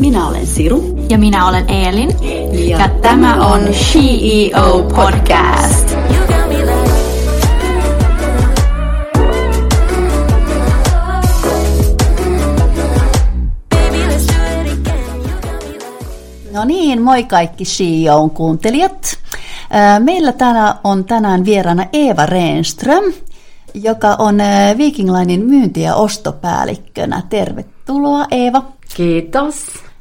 Minä olen Siru. Ja minä olen Eelin. Ja, ja tämä on CEO Podcast. No niin, moi kaikki CEOn kuuntelijat. Meillä täällä on tänään vieraana Eeva Renström, joka on Viking Linein myynti- ja ostopäällikkönä. Tervetuloa Eeva. Kiitos.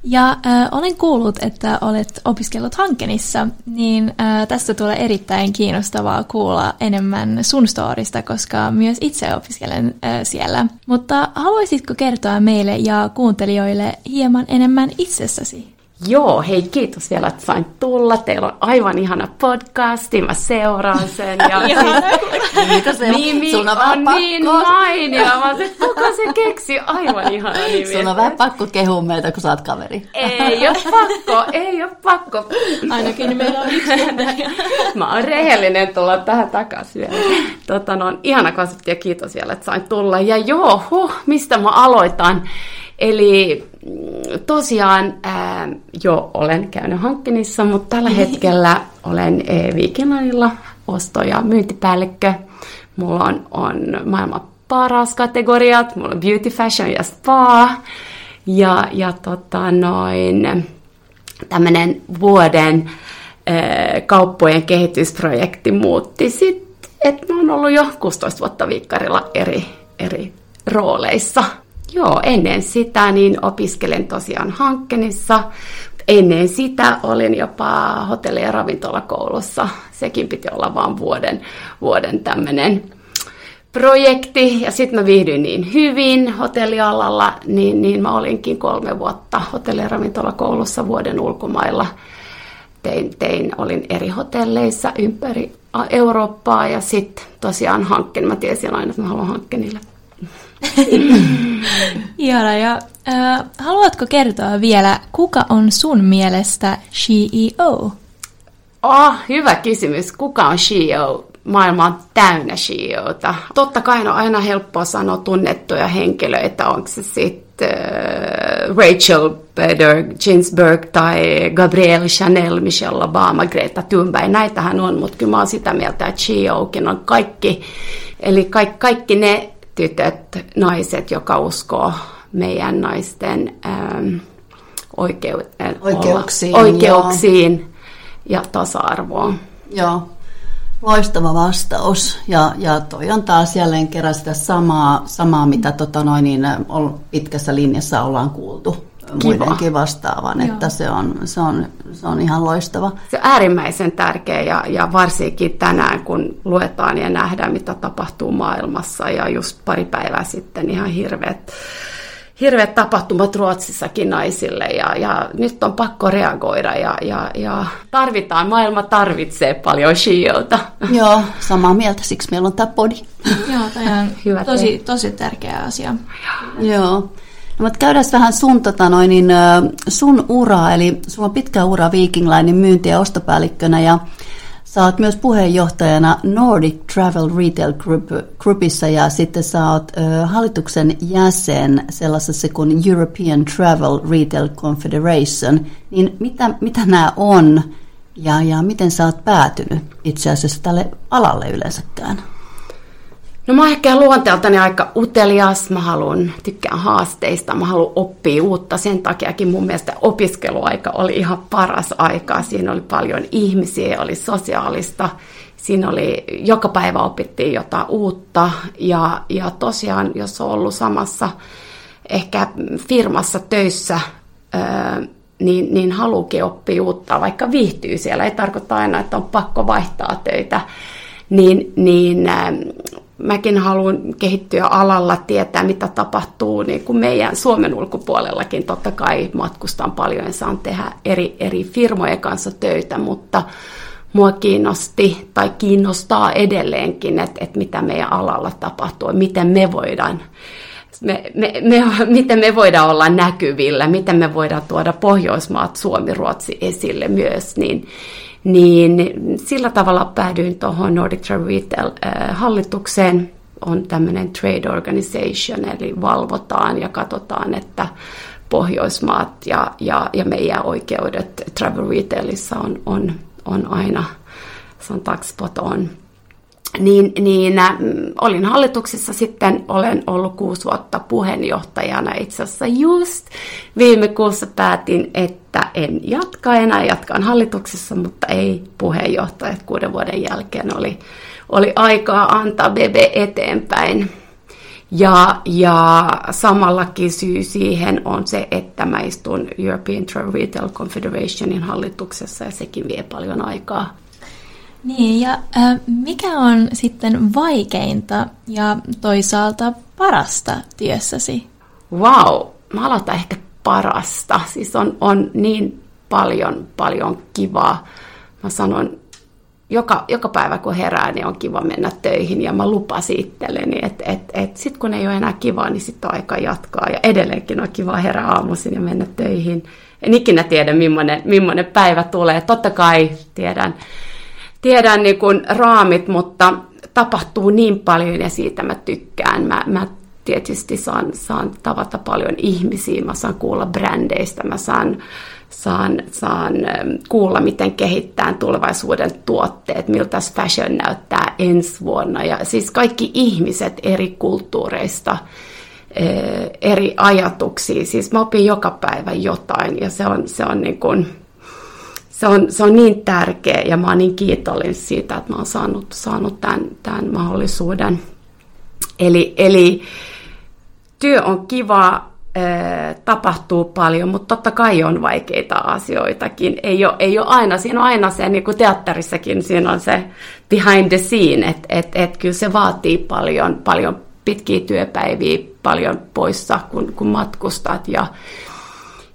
Ja äh, olen kuullut, että olet opiskellut Hankenissa, niin äh, tästä tulee erittäin kiinnostavaa kuulla enemmän sun storista, koska myös itse opiskelen äh, siellä. Mutta haluaisitko kertoa meille ja kuuntelijoille hieman enemmän itsessäsi? Joo, hei kiitos vielä, että sain tulla. Teillä on aivan ihana podcasti, mä seuraan sen. Ja siis, kiitos, nimi Sun on, on niin mainio. Mä se, kuka se keksi? Aivan ihana nimi. Sun on vähän pakko kehua meitä, kun sä oot kaveri. Ei ole pakko, ei ole pakko. Ainakin meillä on yksi Mä oon rehellinen tulla tähän takaisin vielä. Tota, no, ihana konsepti ja kiitos vielä, että sain tulla. Ja joo, huh, mistä mä aloitan? Eli mm, tosiaan ää, jo olen käynyt hankkinissa, mutta tällä hetkellä olen Viikinlanilla osto- ja myyntipäällikkö. Mulla on, on maailman paras kategoriat, mulla on beauty, fashion ja spa. Ja, ja tota noin, tämmöinen vuoden ää, kauppojen kehitysprojekti muutti sitten, että mä oon ollut jo 16 vuotta viikkarilla eri, eri rooleissa. Joo, ennen sitä niin opiskelen tosiaan Hankkenissa. Ennen sitä olin jopa hotelli- ja ravintolakoulussa. Sekin piti olla vain vuoden, vuoden tämmöinen projekti. Ja sitten mä viihdyin niin hyvin hotellialalla, niin, niin mä olinkin kolme vuotta hotelli- ja ravintolakoulussa vuoden ulkomailla. Tein, tein, olin eri hotelleissa ympäri Eurooppaa ja sitten tosiaan hankkeen. Mä tiesin aina, että mä haluan hankkenille Ihana. Ja, äh, haluatko kertoa vielä, kuka on sun mielestä CEO? Oh, hyvä kysymys. Kuka on CEO? Maailma on täynnä CEOta. Totta kai on aina helppoa sanoa tunnettuja henkilöitä, onko se sitten Rachel Bader Ginsburg tai Gabrielle Chanel, Michelle Obama, Greta Thunberg. Näitähän on, mutta kyllä mä oon sitä mieltä, että CEOkin on kaikki. Eli kaikki, kaikki ne tytöt, naiset, joka uskoo meidän naisten ähm, oikeu- oikeuksiin, olla, oikeuksiin ja tasa-arvoon. Joo, loistava vastaus. Ja, ja toi on taas jälleen kerran sitä samaa, samaa mitä tota noin, niin, pitkässä linjassa ollaan kuultu muidenkin vastaavan, Joo. että se on, se, on, se on ihan loistava. Se on äärimmäisen tärkeä ja, ja varsinkin tänään, kun luetaan ja nähdään, mitä tapahtuu maailmassa ja just pari päivää sitten ihan hirveät hirveät tapahtumat Ruotsissakin naisille ja, ja nyt on pakko reagoida ja, ja, ja tarvitaan, maailma tarvitsee paljon shiolta. Joo, samaa mieltä, siksi meillä on tämä podi. Joo, tämä on Hyvä tosi, tosi tärkeä asia. Joo. No, mutta käydään vähän sun, tota noin, niin, sun uraa, eli sulla on pitkä ura Viking Linein myynti- ja ostopäällikkönä ja Sä oot myös puheenjohtajana Nordic Travel Retail Group, Groupissa ja sitten sä oot ö, hallituksen jäsen sellaisessa kuin European Travel Retail Confederation. Niin mitä, mitä nämä on ja, ja miten sä oot päätynyt itse asiassa tälle alalle yleensäkään? No mä oon ehkä luonteeltani aika utelias, mä haluan, tykkään haasteista, mä haluan oppia uutta. Sen takiakin mun mielestä opiskeluaika oli ihan paras aika. Siinä oli paljon ihmisiä, oli sosiaalista, siinä oli, joka päivä opittiin jotain uutta. Ja, ja tosiaan, jos on ollut samassa ehkä firmassa töissä, niin, niin haluukin oppia uutta, vaikka viihtyy siellä. Ei tarkoita aina, että on pakko vaihtaa töitä. Niin, niin mäkin haluan kehittyä alalla, tietää mitä tapahtuu niin kuin meidän Suomen ulkopuolellakin. Totta kai matkustan paljon ja saan tehdä eri, eri firmojen kanssa töitä, mutta mua kiinnosti tai kiinnostaa edelleenkin, että, että mitä meidän alalla tapahtuu, miten me voidaan me, me, me, miten me voidaan olla näkyvillä, miten me voidaan tuoda Pohjoismaat, Suomi, Ruotsi esille myös, niin, niin sillä tavalla päädyin tuohon Nordic Travel Retail-hallitukseen. on tämmöinen trade organization, eli valvotaan ja katsotaan, että Pohjoismaat ja, ja, ja meidän oikeudet travel retailissa on, on, on aina, sanotaanko spot on. Niin, niin äh, olin hallituksessa sitten, olen ollut kuusi vuotta puheenjohtajana. Itse asiassa just viime kuussa päätin, että en jatka enää, jatkan hallituksessa, mutta ei puheenjohtaja. Kuuden vuoden jälkeen oli, oli aikaa antaa BB eteenpäin. Ja, ja samallakin syy siihen on se, että mä istun European Travel Retail Confederationin hallituksessa ja sekin vie paljon aikaa. Niin, ja äh, mikä on sitten vaikeinta ja toisaalta parasta työssäsi? Wow, mä aloitan ehkä parasta. Siis on, on niin paljon, paljon kivaa. Mä sanon joka, joka päivä kun herää, niin on kiva mennä töihin ja mä lupasin itselleni, että et, et sitten kun ei ole enää kivaa, niin sitten on aika jatkaa ja edelleenkin on kiva herää aamuisin ja mennä töihin. En ikinä tiedä, millainen, millainen päivä tulee. Totta kai tiedän, tiedän niin kuin raamit, mutta tapahtuu niin paljon ja siitä mä tykkään. Mä, mä tietysti saan, saan tavata paljon ihmisiä, mä saan kuulla brändeistä, mä saan saan, saan ähm, kuulla, miten kehittää tulevaisuuden tuotteet, miltä fashion näyttää ensi vuonna. Ja siis kaikki ihmiset eri kulttuureista, äh, eri ajatuksia. Siis mä opin joka päivä jotain ja se on, se on, niin, kuin, se on, se on niin tärkeä ja mä oon niin kiitollinen siitä, että mä oon saanut, saanut tämän, tämän mahdollisuuden. Eli, eli työ on kiva, tapahtuu paljon, mutta totta kai on vaikeita asioitakin. Ei ole, ei ole aina, siinä on aina se, niin kuin teatterissakin, siinä on se behind the scene, että et, et kyllä se vaatii paljon, paljon pitkiä työpäiviä, paljon poissa, kun, kun matkustat. Ja,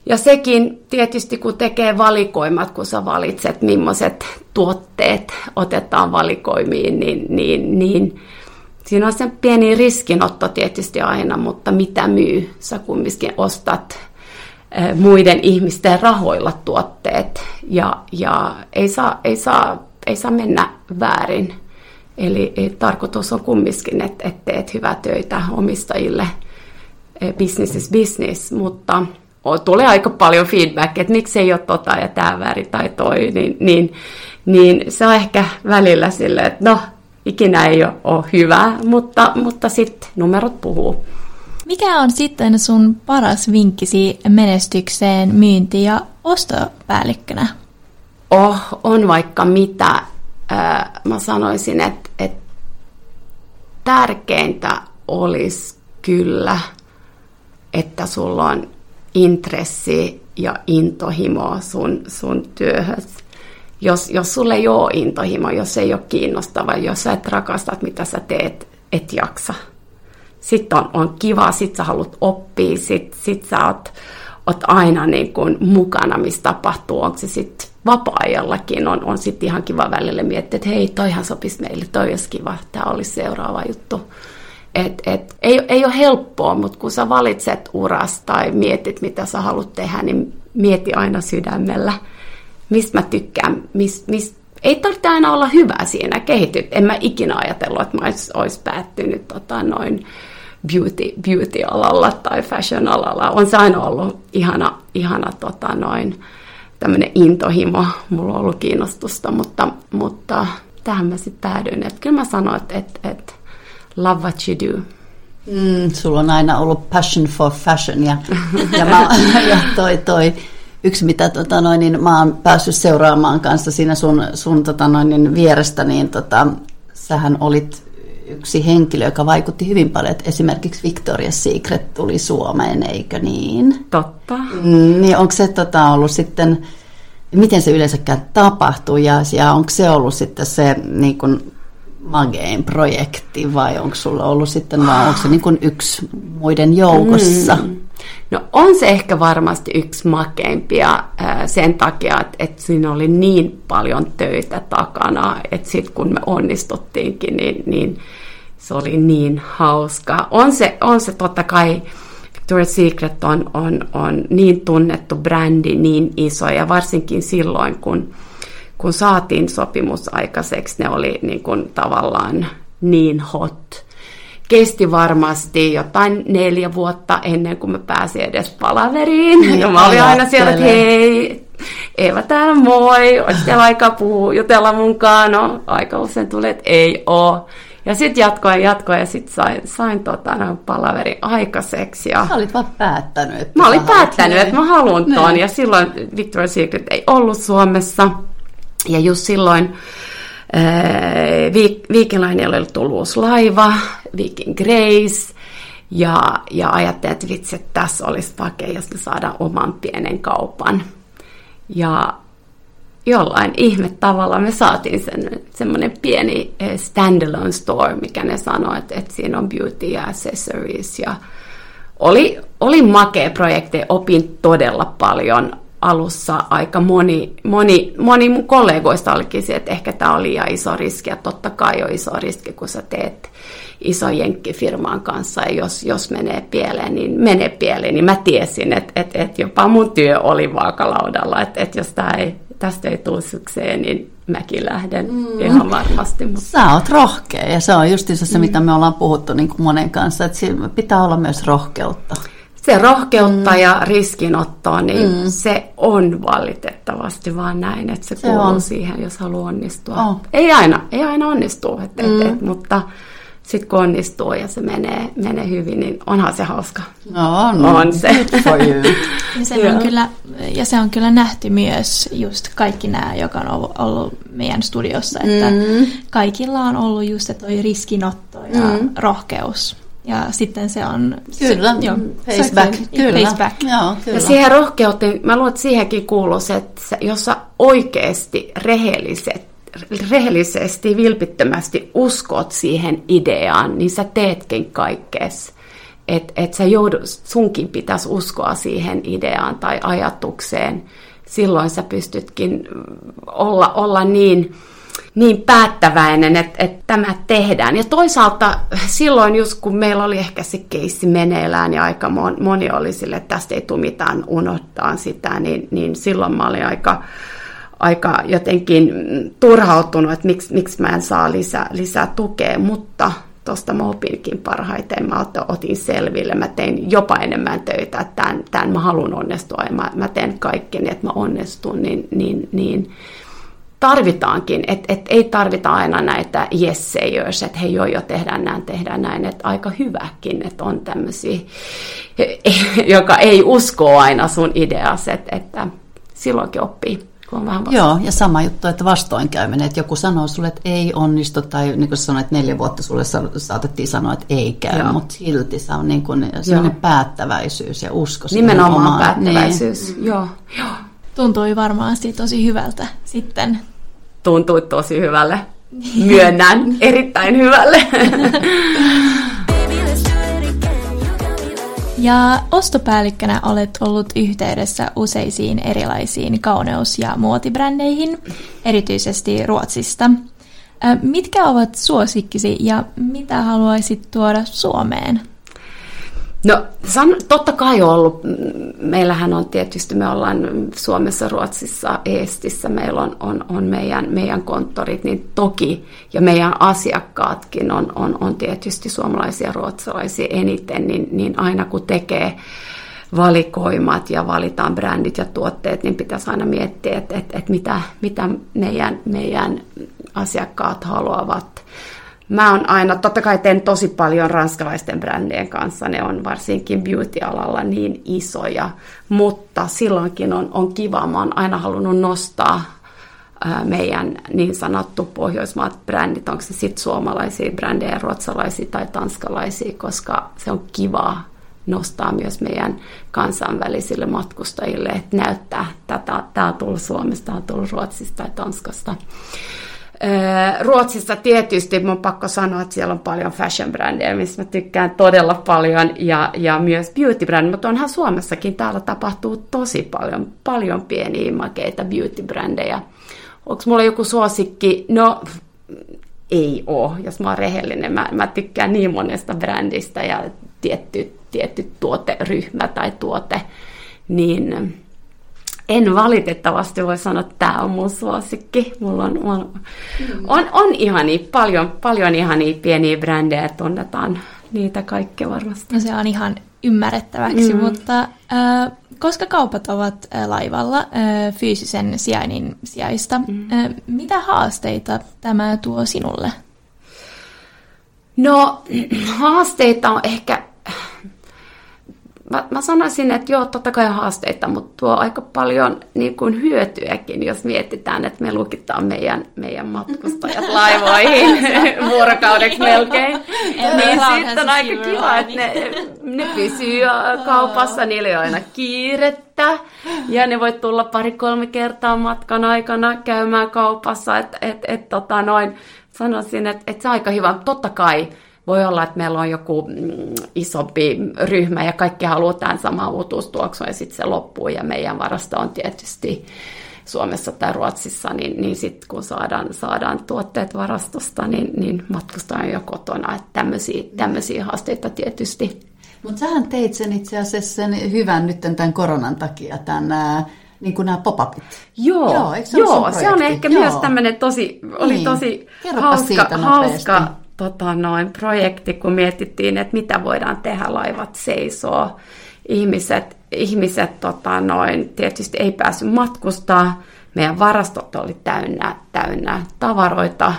ja sekin tietysti, kun tekee valikoimat, kun sä valitset, millaiset tuotteet otetaan valikoimiin, niin, niin, niin Siinä on se pieni riskinotto tietysti aina, mutta mitä myy? Sä kumminkin ostat eh, muiden ihmisten rahoilla tuotteet ja, ja ei, saa, ei, saa, ei saa mennä väärin. Eli tarkoitus on kumminkin, että, että teet hyvää töitä omistajille. Eh, business is business, mutta tulee aika paljon feedback, että miksi ei ole tota ja tämä väärin tai toi, niin, niin, niin se on ehkä välillä silleen, että no, ikinä ei ole hyvä, mutta, mutta sitten numerot puhuu. Mikä on sitten sun paras vinkkisi menestykseen myynti- ja ostopäällikkönä? Oh, on vaikka mitä. mä sanoisin, että, että tärkeintä olisi kyllä, että sulla on intressi ja intohimo sun, sun työhön jos, jos sulle ei ole intohimo, jos ei ole kiinnostava, jos sä et rakasta, mitä sä teet, et jaksa. Sitten on, on kiva, sit sä haluat oppia, sit, sit sä oot, oot aina niin kuin mukana, missä tapahtuu. Onko se sitten vapaa-ajallakin, on, on sitten ihan kiva välillä miettiä, että hei, toihan sopisi meille, toi olisi kiva, tämä olisi seuraava juttu. Et, et, ei, ei ole helppoa, mutta kun sä valitset urasta tai mietit, mitä sä haluat tehdä, niin mieti aina sydämellä – mistä mä tykkään, mis, mis, ei tarvitse aina olla hyvä siinä kehityt. En mä ikinä ajatellut, että mä olisi, päättynyt tota, noin beauty, beauty-alalla tai fashion-alalla. On se aina ollut ihana, ihana tota, noin, tämmöinen intohimo. Mulla on ollut kiinnostusta, mutta, mutta tähän mä sitten päädyin. Että kyllä mä sanoin, että, että, että love what you do. Mm, sulla on aina ollut passion for fashion ja, ja, mä, ja toi, toi yksi, mitä tota noin, niin mä oon päässyt seuraamaan kanssa siinä sun, sun tota noin, niin vierestä, niin tota, sähän olit yksi henkilö, joka vaikutti hyvin paljon, että esimerkiksi Victoria's Secret tuli Suomeen, eikö niin? Totta. Mm, niin onko se tota, ollut sitten, miten se yleensäkään tapahtuu ja, ja onko se ollut sitten se niin kuin, magein projekti vai onko sulla ollut sitten vaan, onko se niin kuin yksi muiden joukossa? Mm. No on se ehkä varmasti yksi makeimpia sen takia, että, että siinä oli niin paljon töitä takana, että sitten kun me onnistuttiinkin, niin, niin se oli niin hauska. On se, on se totta kai, Victoria's Secret on, on, on niin tunnettu brändi, niin iso, ja varsinkin silloin, kun, kun saatiin sopimus aikaiseksi, ne oli niin kuin tavallaan niin hot kesti varmasti jotain neljä vuotta ennen kuin mä pääsin edes palaveriin. Niin, ja mä olin aina siellä, että hei, Eeva täällä moi, olisi teillä aikaa puhua, jutella munkaan? No, aika usein tuli, että ei oo. Ja sitten jatkoin jatkoin ja sitten sain, sain tota, no, palaverin aikaiseksi. Ja Sä olit vaan päättänyt. Että mä olin päättänyt, niin. että mä haluan ton. Niin. Ja silloin Victoria's Secret ei ollut Suomessa. Ja just silloin äh, Viking Lineilla oli tullut uusi laiva, Viking Grace. Ja, ja ajattelin, että vitsi, että tässä olisi pakea, jos me saadaan oman pienen kaupan. Ja jollain ihme tavalla me saatiin sen, semmoinen pieni eh, standalone store, mikä ne sanoi, että, että siinä on beauty ja accessories. Ja oli, oli makea projekti, opin todella paljon alussa aika moni, moni, moni mun kollegoista olikin että ehkä tämä oli liian iso riski, ja totta kai on iso riski, kun sä teet iso jenkkifirman kanssa, ja jos, jos menee pieleen, niin menee pieleen, niin mä tiesin, että, että, että jopa mun työ oli vaakalaudalla, että, että jos tää ei, tästä ei tule sukseen, niin mäkin lähden mm. ihan varmasti. Mutta... Sä oot rohkea ja se on justiinsa se, mitä me ollaan puhuttu niin kuin monen kanssa, että pitää olla myös rohkeutta. Se rohkeutta mm. ja riskinottoa, niin mm. se on valitettavasti vaan näin, että se, se kuuluu on. siihen, jos haluaa onnistua. Oh. Ei aina, ei aina onnistu, et, mm. et, et, mutta sitten kun onnistuu ja se menee, menee hyvin, niin onhan se hauska. No, on, on se. ja, se on kyllä, ja se on kyllä nähty myös just kaikki nämä, joka on ollut, ollut meidän studiossa, että mm. kaikilla on ollut just että toi riskinotto ja mm. rohkeus. Ja sitten se on... Kyllä, se, jo, faceback. Se, kyllä. Faceback. Joo, kyllä. Ja siihen rohkeuteen, mä luulen, että siihenkin kuuluu se, että jos sä oikeasti rehelliset rehellisesti, vilpittömästi uskot siihen ideaan, niin sä teetkin kaikkees. Että et sä joudu, sunkin pitäisi uskoa siihen ideaan tai ajatukseen. Silloin sä pystytkin olla, olla niin, niin päättäväinen, että, että tämä tehdään. Ja toisaalta silloin just kun meillä oli ehkä se keissi meneillään ja aika moni oli sille, että tästä ei tule mitään, unohtaa sitä, niin, niin silloin mä olin aika aika jotenkin turhautunut, että miksi, miksi mä en saa lisää, lisää tukea, mutta tuosta mä opinkin parhaiten, mä otin selville, mä tein jopa enemmän töitä, että tämän, tämän mä haluan onnistua. Ja mä, mä teen kaikkeni, että mä onnistun, niin, niin, niin tarvitaankin, että et ei tarvita aina näitä sayers, että hei joo, jo tehdään näin, tehdään näin, että aika hyväkin, että on tämmöisiä, joka ei usko aina sun ideas, että, että silloinkin oppii on vähän Joo, ja sama juttu, että vastoinkäyminen, että joku sanoo sulle, että ei onnistu, tai niin kuin sanoit, neljä vuotta sulle saatettiin sanoa, että ei käy, Joo. mutta silti se on niin kuin sellainen päättäväisyys ja usko Nimenomaan omaan, päättäväisyys, niin. Joo. Joo. Tuntui varmasti tosi hyvältä sitten. Tuntui tosi hyvälle. Myönnän, erittäin hyvälle. Ja ostopäällikkönä olet ollut yhteydessä useisiin erilaisiin kauneus- ja muotibrändeihin, erityisesti Ruotsista. Mitkä ovat suosikkisi ja mitä haluaisit tuoda Suomeen? No san, totta kai on ollut, meillähän on tietysti, me ollaan Suomessa, Ruotsissa, Eestissä, meillä on, on, on meidän, meidän konttorit, niin toki, ja meidän asiakkaatkin on, on, on tietysti suomalaisia ruotsalaisia eniten, niin, niin aina kun tekee valikoimat ja valitaan brändit ja tuotteet, niin pitäisi aina miettiä, että, että, että mitä, mitä meidän, meidän asiakkaat haluavat Mä oon aina, totta kai teen tosi paljon ranskalaisten brändien kanssa, ne on varsinkin beauty-alalla niin isoja, mutta silloinkin on, on kiva, mä oon aina halunnut nostaa meidän niin sanottu pohjoismaat brändit, onko se sitten suomalaisia brändejä, ruotsalaisia tai tanskalaisia, koska se on kivaa nostaa myös meidän kansainvälisille matkustajille, että näyttää, että tämä on tullut Suomesta, tämä on tullut Ruotsista tai Tanskasta. Ruotsissa tietysti mun pakko sanoa, että siellä on paljon fashion-brändejä, missä mä tykkään todella paljon, ja, ja myös beauty-brändejä, mutta onhan Suomessakin täällä tapahtuu tosi paljon, paljon pieniä makeita beauty-brändejä. Onko mulla joku suosikki? No, ei ole, jos mä oon rehellinen. Mä, mä tykkään niin monesta brändistä ja tietty, tietty tuoteryhmä tai tuote, niin en valitettavasti voi sanoa, että tämä on mun suosikki. Mulla on, on, on, on ihania, paljon, paljon ihania pieniä brändejä, tunnetaan, niitä kaikkea varmasti. No se on ihan ymmärrettäväksi, mm. mutta äh, koska kaupat ovat äh, laivalla äh, fyysisen sijainnin sijaista, mm. äh, mitä haasteita tämä tuo sinulle? No haasteita on ehkä mä, mä sanoisin, että joo, totta kai haasteita, mutta tuo aika paljon niin kuin hyötyäkin, jos mietitään, että me lukitaan meidän, meidän matkustajat laivoihin vuorokaudeksi melkein. niin sitten on aika kiva, että ne, ne pysyy kaupassa, niillä ei ole aina kiirettä. Ja ne voi tulla pari-kolme kertaa matkan aikana käymään kaupassa. Että et, et, tota noin, sanoisin, että et se on aika hyvä. Totta kai voi olla, että meillä on joku mm, isompi ryhmä ja kaikki haluaa tämän saman uutuustuoksun ja sitten se loppuu ja meidän varasto on tietysti Suomessa tai Ruotsissa, niin, niin sitten kun saadaan, saadaan tuotteet varastosta, niin, niin matkustaa jo kotona. Että tämmöisiä haasteita tietysti. Mutta sähän teit sen itse asiassa sen hyvän nyt tämän koronan takia, tämän niin kuin nämä pop-upit. Joo, joo, se, joo se on ehkä joo. myös tämmöinen tosi, oli niin. tosi hauska, hauska tota, noin, projekti, kun mietittiin, että mitä voidaan tehdä, laivat seisoo. Ihmiset, ihmiset tota, noin, tietysti ei päässyt matkustaa, meidän varastot oli täynnä, täynnä tavaroita,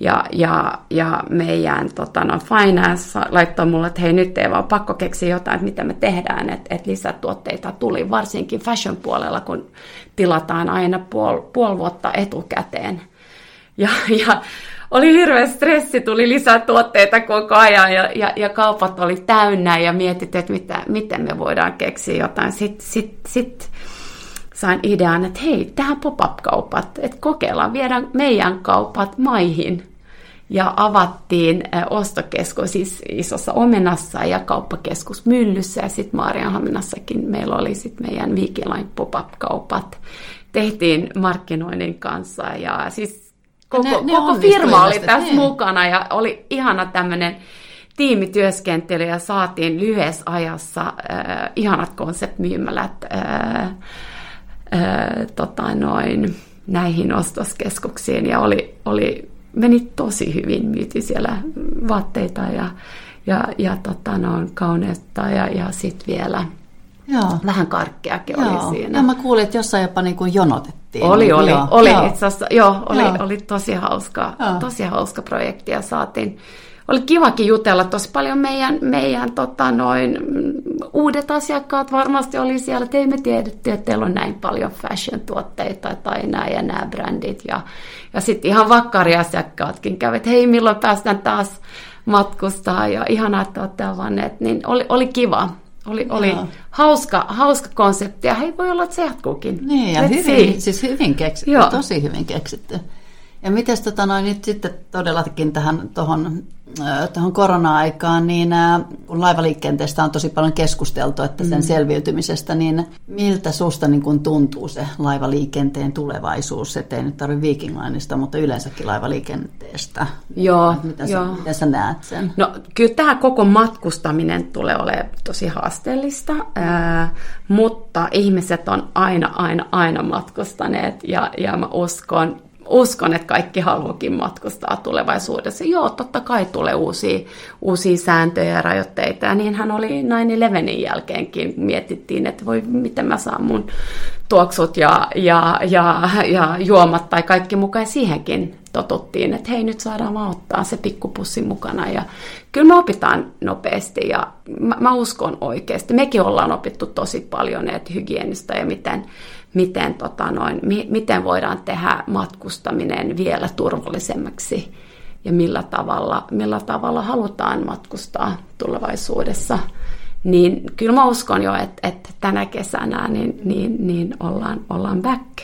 ja, ja, ja meidän tota, no, finance laittoi mulle, että hei nyt ei vaan pakko keksiä jotain, että mitä me tehdään, että, että lisätuotteita tuli, varsinkin fashion puolella, kun tilataan aina puoli puol vuotta etukäteen. Ja, ja oli hirveä stressi, tuli lisää tuotteita koko ajan ja, ja, ja kaupat oli täynnä ja mietit, että mitä, miten me voidaan keksiä jotain. Sitten sit, sit sain idean, että hei, tähän pop-up-kaupat, että kokeillaan, viedään meidän kaupat maihin. Ja avattiin ostokeskus siis isossa omenassa ja kauppakeskus Myllyssä ja sitten Maarianhaminassakin meillä oli sitten meidän Viikilain pop-up-kaupat. Tehtiin markkinoinnin kanssa ja siis koko, ne, ne koko firma oli tässä niin. mukana ja oli ihana tämmöinen tiimityöskentely ja saatiin lyhyessä ajassa äh, ihanat konseptmyymälät äh, äh, tota noin, näihin ostoskeskuksiin ja oli, oli, meni tosi hyvin, myytiin siellä vaatteita ja, ja, ja tota noin, kauneutta ja, ja sitten vielä Joo. vähän karkkeakin Joo. oli siinä. Ja mä kuulin, että jossain jopa niin kuin jonotettiin. Oli, oli, joo, oli joo. itse asiassa, joo, oli, joo. oli tosi hauska, joo. tosi hauska projekti ja saatiin, oli kivakin jutella tosi paljon meidän, meidän tota, noin, uudet asiakkaat varmasti oli siellä, että ei me tiedetty, että teillä on näin paljon fashion-tuotteita tai nämä ja nämä brändit. Ja, ja sitten ihan vakkariasiakkaatkin kävivät, että hei milloin päästään taas matkustaa ja ihanaa, että olette avanneet, niin oli, oli kiva. Oli, oli hauska, hauska konsepti ja hei voi olla, että se jatkuukin. Niin ja hyvin, siis hyvin keksitty, Joo. tosi hyvin keksitty. Ja miten tota noin, nyt sitten todellakin tähän tuohon tuohon korona-aikaan, niin kun laivaliikenteestä on tosi paljon keskusteltu, että sen mm. selviytymisestä, niin miltä susta niin kun tuntuu se laivaliikenteen tulevaisuus? Et ei nyt tarvitse Viking Lineista, mutta yleensäkin laivaliikenteestä. Joo, miten, joo. Sä, miten sä näet sen? No kyllä tämä koko matkustaminen tulee olemaan tosi haasteellista, ää, mutta ihmiset on aina, aina, aina matkustaneet ja, ja mä uskon, uskon, että kaikki haluakin matkustaa tulevaisuudessa. Joo, totta kai tulee uusia, uusia sääntöjä ja rajoitteita. Ja niinhän oli 9-11 jälkeenkin. Mietittiin, että voi, miten mä saan mun tuoksut ja, ja, ja, ja juomat tai kaikki mukaan. siihenkin totuttiin, että hei, nyt saadaan vaan ottaa se pikkupussi mukana. Ja kyllä me opitaan nopeasti ja mä, mä uskon oikeasti. Mekin ollaan opittu tosi paljon että hygienistä ja miten miten, tota noin, mi, miten voidaan tehdä matkustaminen vielä turvallisemmaksi ja millä tavalla, millä tavalla halutaan matkustaa tulevaisuudessa. Niin kyllä mä uskon jo, että, että tänä kesänä niin, niin, niin ollaan, ollaan back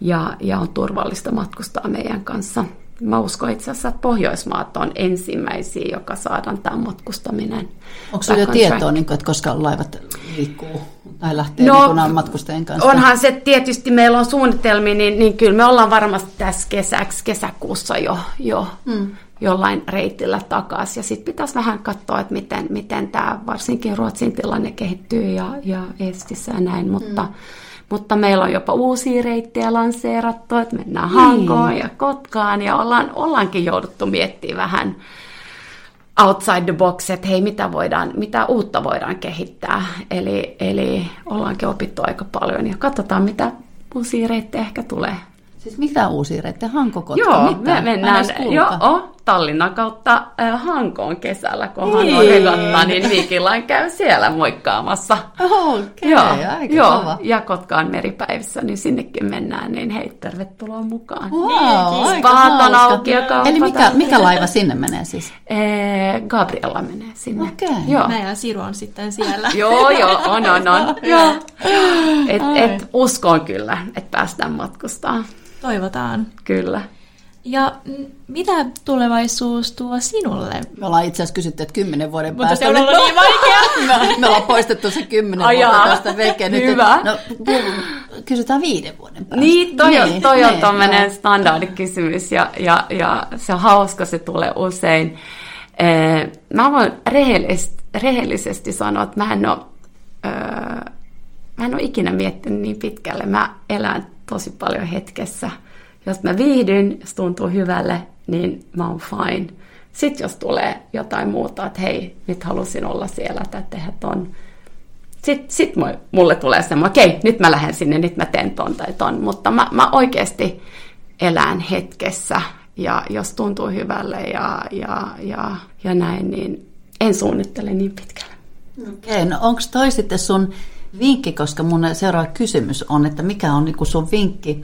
ja, ja on turvallista matkustaa meidän kanssa. Mä uskon itse asiassa, että Pohjoismaat on ensimmäisiä, joka saadaan tämä matkustaminen. Onko sinulla tietoa, niin kuin, että koska laivat liikkuu tai lähtee no, niin matkustajien kanssa? Onhan se tietysti, meillä on suunnitelmia, niin, niin kyllä me ollaan varmasti tässä kesäksi, kesäkuussa jo, jo hmm. jollain reitillä takaisin. Ja sitten pitäisi vähän katsoa, että miten, miten tämä varsinkin Ruotsin tilanne kehittyy ja, ja Estissä ja näin, mutta... Hmm mutta meillä on jopa uusia reittejä lanseerattu, että mennään niin. Hankoon ja Kotkaan ja ollaan, ollaankin jouduttu miettimään vähän, outside the box, että hei, mitä, voidaan, mitä uutta voidaan kehittää. Eli, eli ollaankin opittu aika paljon ja katsotaan, mitä uusia reittejä ehkä tulee. Siis mitä uusia reittejä? Hankokotka? Joo, mitä? me mennään joo, Tallinnan kautta äh, Hankoon kesällä, kun Hanko on regatta, niin Viikilain käy siellä moikkaamassa. Okei, okay, joo, aika joo. Kova. Ja Kotkaan meripäivissä, niin sinnekin mennään, niin hei, tervetuloa mukaan. Wow, niin, Spaat on auki ja Eli mikä, mikä laiva sinne menee siis? Ee, Gabriella menee sinne. Okei. Okay. Joo. Mä ja Siru on sitten siellä. joo, joo, on, on, on. joo. Et, et uskon kyllä, että päästään matkustamaan. Toivotaan. Kyllä. Ja mitä tulevaisuus tuo sinulle? Me ollaan itse asiassa kysytty, että kymmenen vuoden Mutta päästä. Mutta se on ollut niin vaikea. me, me ollaan poistettu se kymmenen Ajaa. vuotta tästä veke. Nyt, Hyvä. No, kysytään viiden vuoden päästä. Niin, toi, niin, toi on niin, tuommoinen joo. standardikysymys ja, ja, ja se on hauska, se tulee usein. Eh, Mä voin rehellisesti, rehellisesti sanoa, että mä en ole, öö, mä en ole ikinä miettinyt niin pitkälle. Mä elän tosi paljon hetkessä. Jos mä viihdyn, jos tuntuu hyvälle, niin mä oon fine. Sitten jos tulee jotain muuta, että hei, nyt halusin olla siellä tai tehdä ton. Sitten sit mulle tulee semmoinen, okei, okay, nyt mä lähden sinne, nyt mä teen ton tai ton. Mutta mä, mä oikeasti elän hetkessä ja jos tuntuu hyvälle ja, ja, ja, ja näin, niin en suunnittele niin pitkälle. Okei, no onko toi sitten sun vinkki, koska mun seuraava kysymys on, että mikä on niin sun vinkki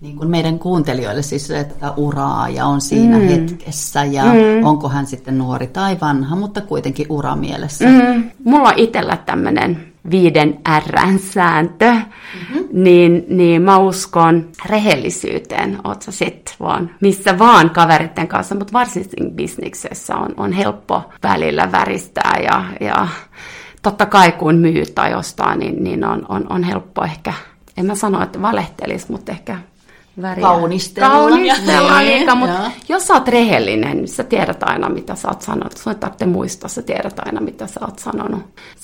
niin kuin meidän kuuntelijoille siis että uraa ja on siinä mm. hetkessä ja mm. onko hän sitten nuori tai vanha, mutta kuitenkin ura mielessä. Mm. Mulla on itsellä tämmöinen viiden Rn sääntö, mm-hmm. niin, niin mä uskon rehellisyyteen, oot sä sit vaan missä vaan kaveritten kanssa, mutta varsinkin bisneksessä on, on helppo välillä väristää ja, ja totta kai kun myy tai ostaa, niin, niin on, on, on helppo ehkä, en mä sano, että valehtelisi, mutta ehkä väriä. Kaunistella. Kaunistella, Niin, mutta jos sä oot rehellinen, niin sä tiedät aina, mitä sä oot sanonut. Sun ei tarvitse muistaa, sä tiedät aina, mitä sä oot sanonut.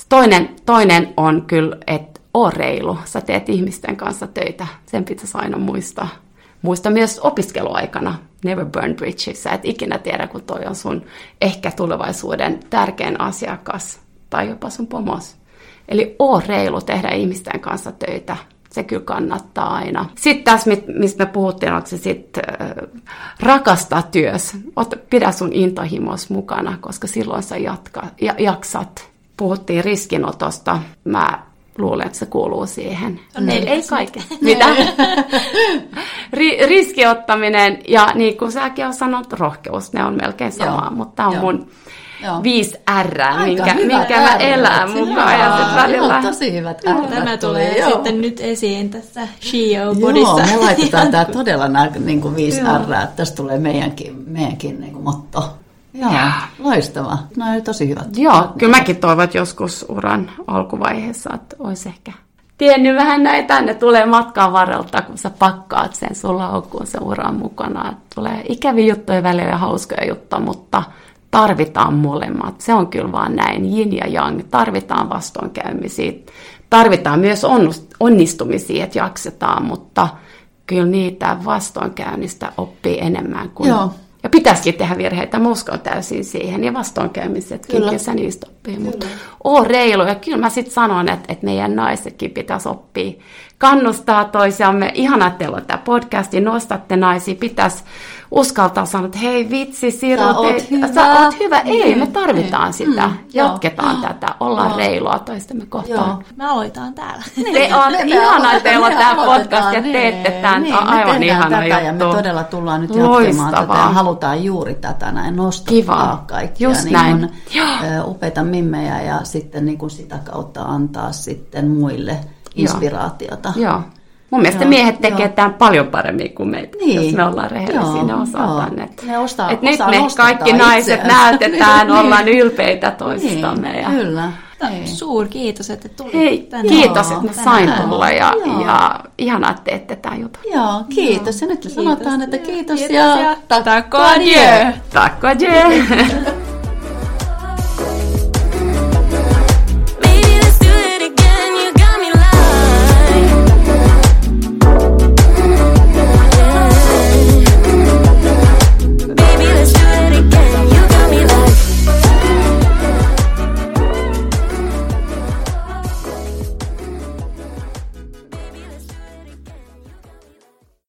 Toinen, toinen on kyllä, että oo reilu. Sä teet ihmisten kanssa töitä. Sen pitäisi aina muistaa. Muista myös opiskeluaikana. Never burn bridges. Sä et ikinä tiedä, kun toi on sun ehkä tulevaisuuden tärkein asiakas. Tai jopa sun pomos. Eli oo reilu tehdä ihmisten kanssa töitä se kyllä kannattaa aina. Sitten tässä, mistä me puhuttiin, onko se sitten äh, rakastaa työs. Ot, pidä sun intohimos mukana, koska silloin sä jatka, ja, jaksat. Puhuttiin riskinotosta. Mä luulen, että se kuuluu siihen. On ei, ei kaiken. Mitä? Ri, riskiottaminen ja niin kuin säkin on sanonut, rohkeus, ne on melkein samaa, Joo. mutta tämä on Joo. mun Joo. viisi R, minkä, minkä mä elän mukaan. Ja välillä... Joo, tosi hyvät ääret Tämä tulee joo. sitten nyt esiin tässä Joo, Shio-podissa. me laitetaan tämä todella nämä niin kuin viisi R, että tästä tulee meidänkin, meidänkin niin kuin motto. Joo, loistavaa. No oli tosi hyvät. Joo, kyllä mäkin toivon, että joskus uran alkuvaiheessa, että olisi ehkä tiennyt vähän näitä, ne tulee matkan varrelta, kun sä pakkaat sen sun laukkuun sen uran mukana. Tulee ikäviä juttuja välillä ja hauskoja juttuja, mutta tarvitaan molemmat. Se on kyllä vaan näin, yin ja yang. Tarvitaan vastoinkäymisiä, tarvitaan myös onnistumisia, että jaksetaan, mutta kyllä niitä vastoinkäynnistä oppii enemmän kuin... Joo. Ja pitäisikin tehdä virheitä, mä uskon täysin siihen. Ja vastoinkäymiset, Kyllä. kyllä sä niistä oppii. Mutta oo reilu. Ja kyllä mä sitten sanon, että, että meidän naisetkin pitäisi oppia kannustaa toisiamme. Ihana, että teillä on tämä podcasti, nostatte naisia. Pitäisi uskaltaa sanoa, että hei vitsi, Siru, Sä oot te- hyvä. sä oot hyvä. Ei, Niin, me tarvitaan niin. sitä. Mm, joo. Jatketaan tätä. Ollaan Joo. reilua toistemme kohtaan. Joo. Me aloitetaan täällä. Te on Me- me ihana, että teillä on me tämä podcast ja teette niin, tämän. Niin, Tämä on me aivan tehdään ihana tätä juttu. Ja me todella tullaan nyt jatkamaan Loistavaa. tätä ja halutaan juuri tätä näin nostaa Kiva. kaikkia. Just niin näin. Kun, Joo. ö, upeita mimmejä ja sitten niin kuin sitä kautta antaa sitten muille inspiraatiota. Joo. Mun mielestä Joo, miehet tekee joo. tämän paljon paremmin kuin me, Niin. jos me ollaan rehellisiä, Joo, ne osaa joo. Et, Ne osaa- et nyt osaa me kaikki naiset itseään. näytetään, Niin. ollaan ylpeitä toisistamme. Niin, ja... kyllä. Niin. Suur kiitos, että tulit Hei, tänne. kiitos, Joo, että mä sain tänään. tulla ja, Joo. ja ihanaa, että teette tämän jutun. Joo, kiitos. Ja nyt sanotaan, että kiitos, Kiitos ja, ja takko adieu. adieu. Och adjö!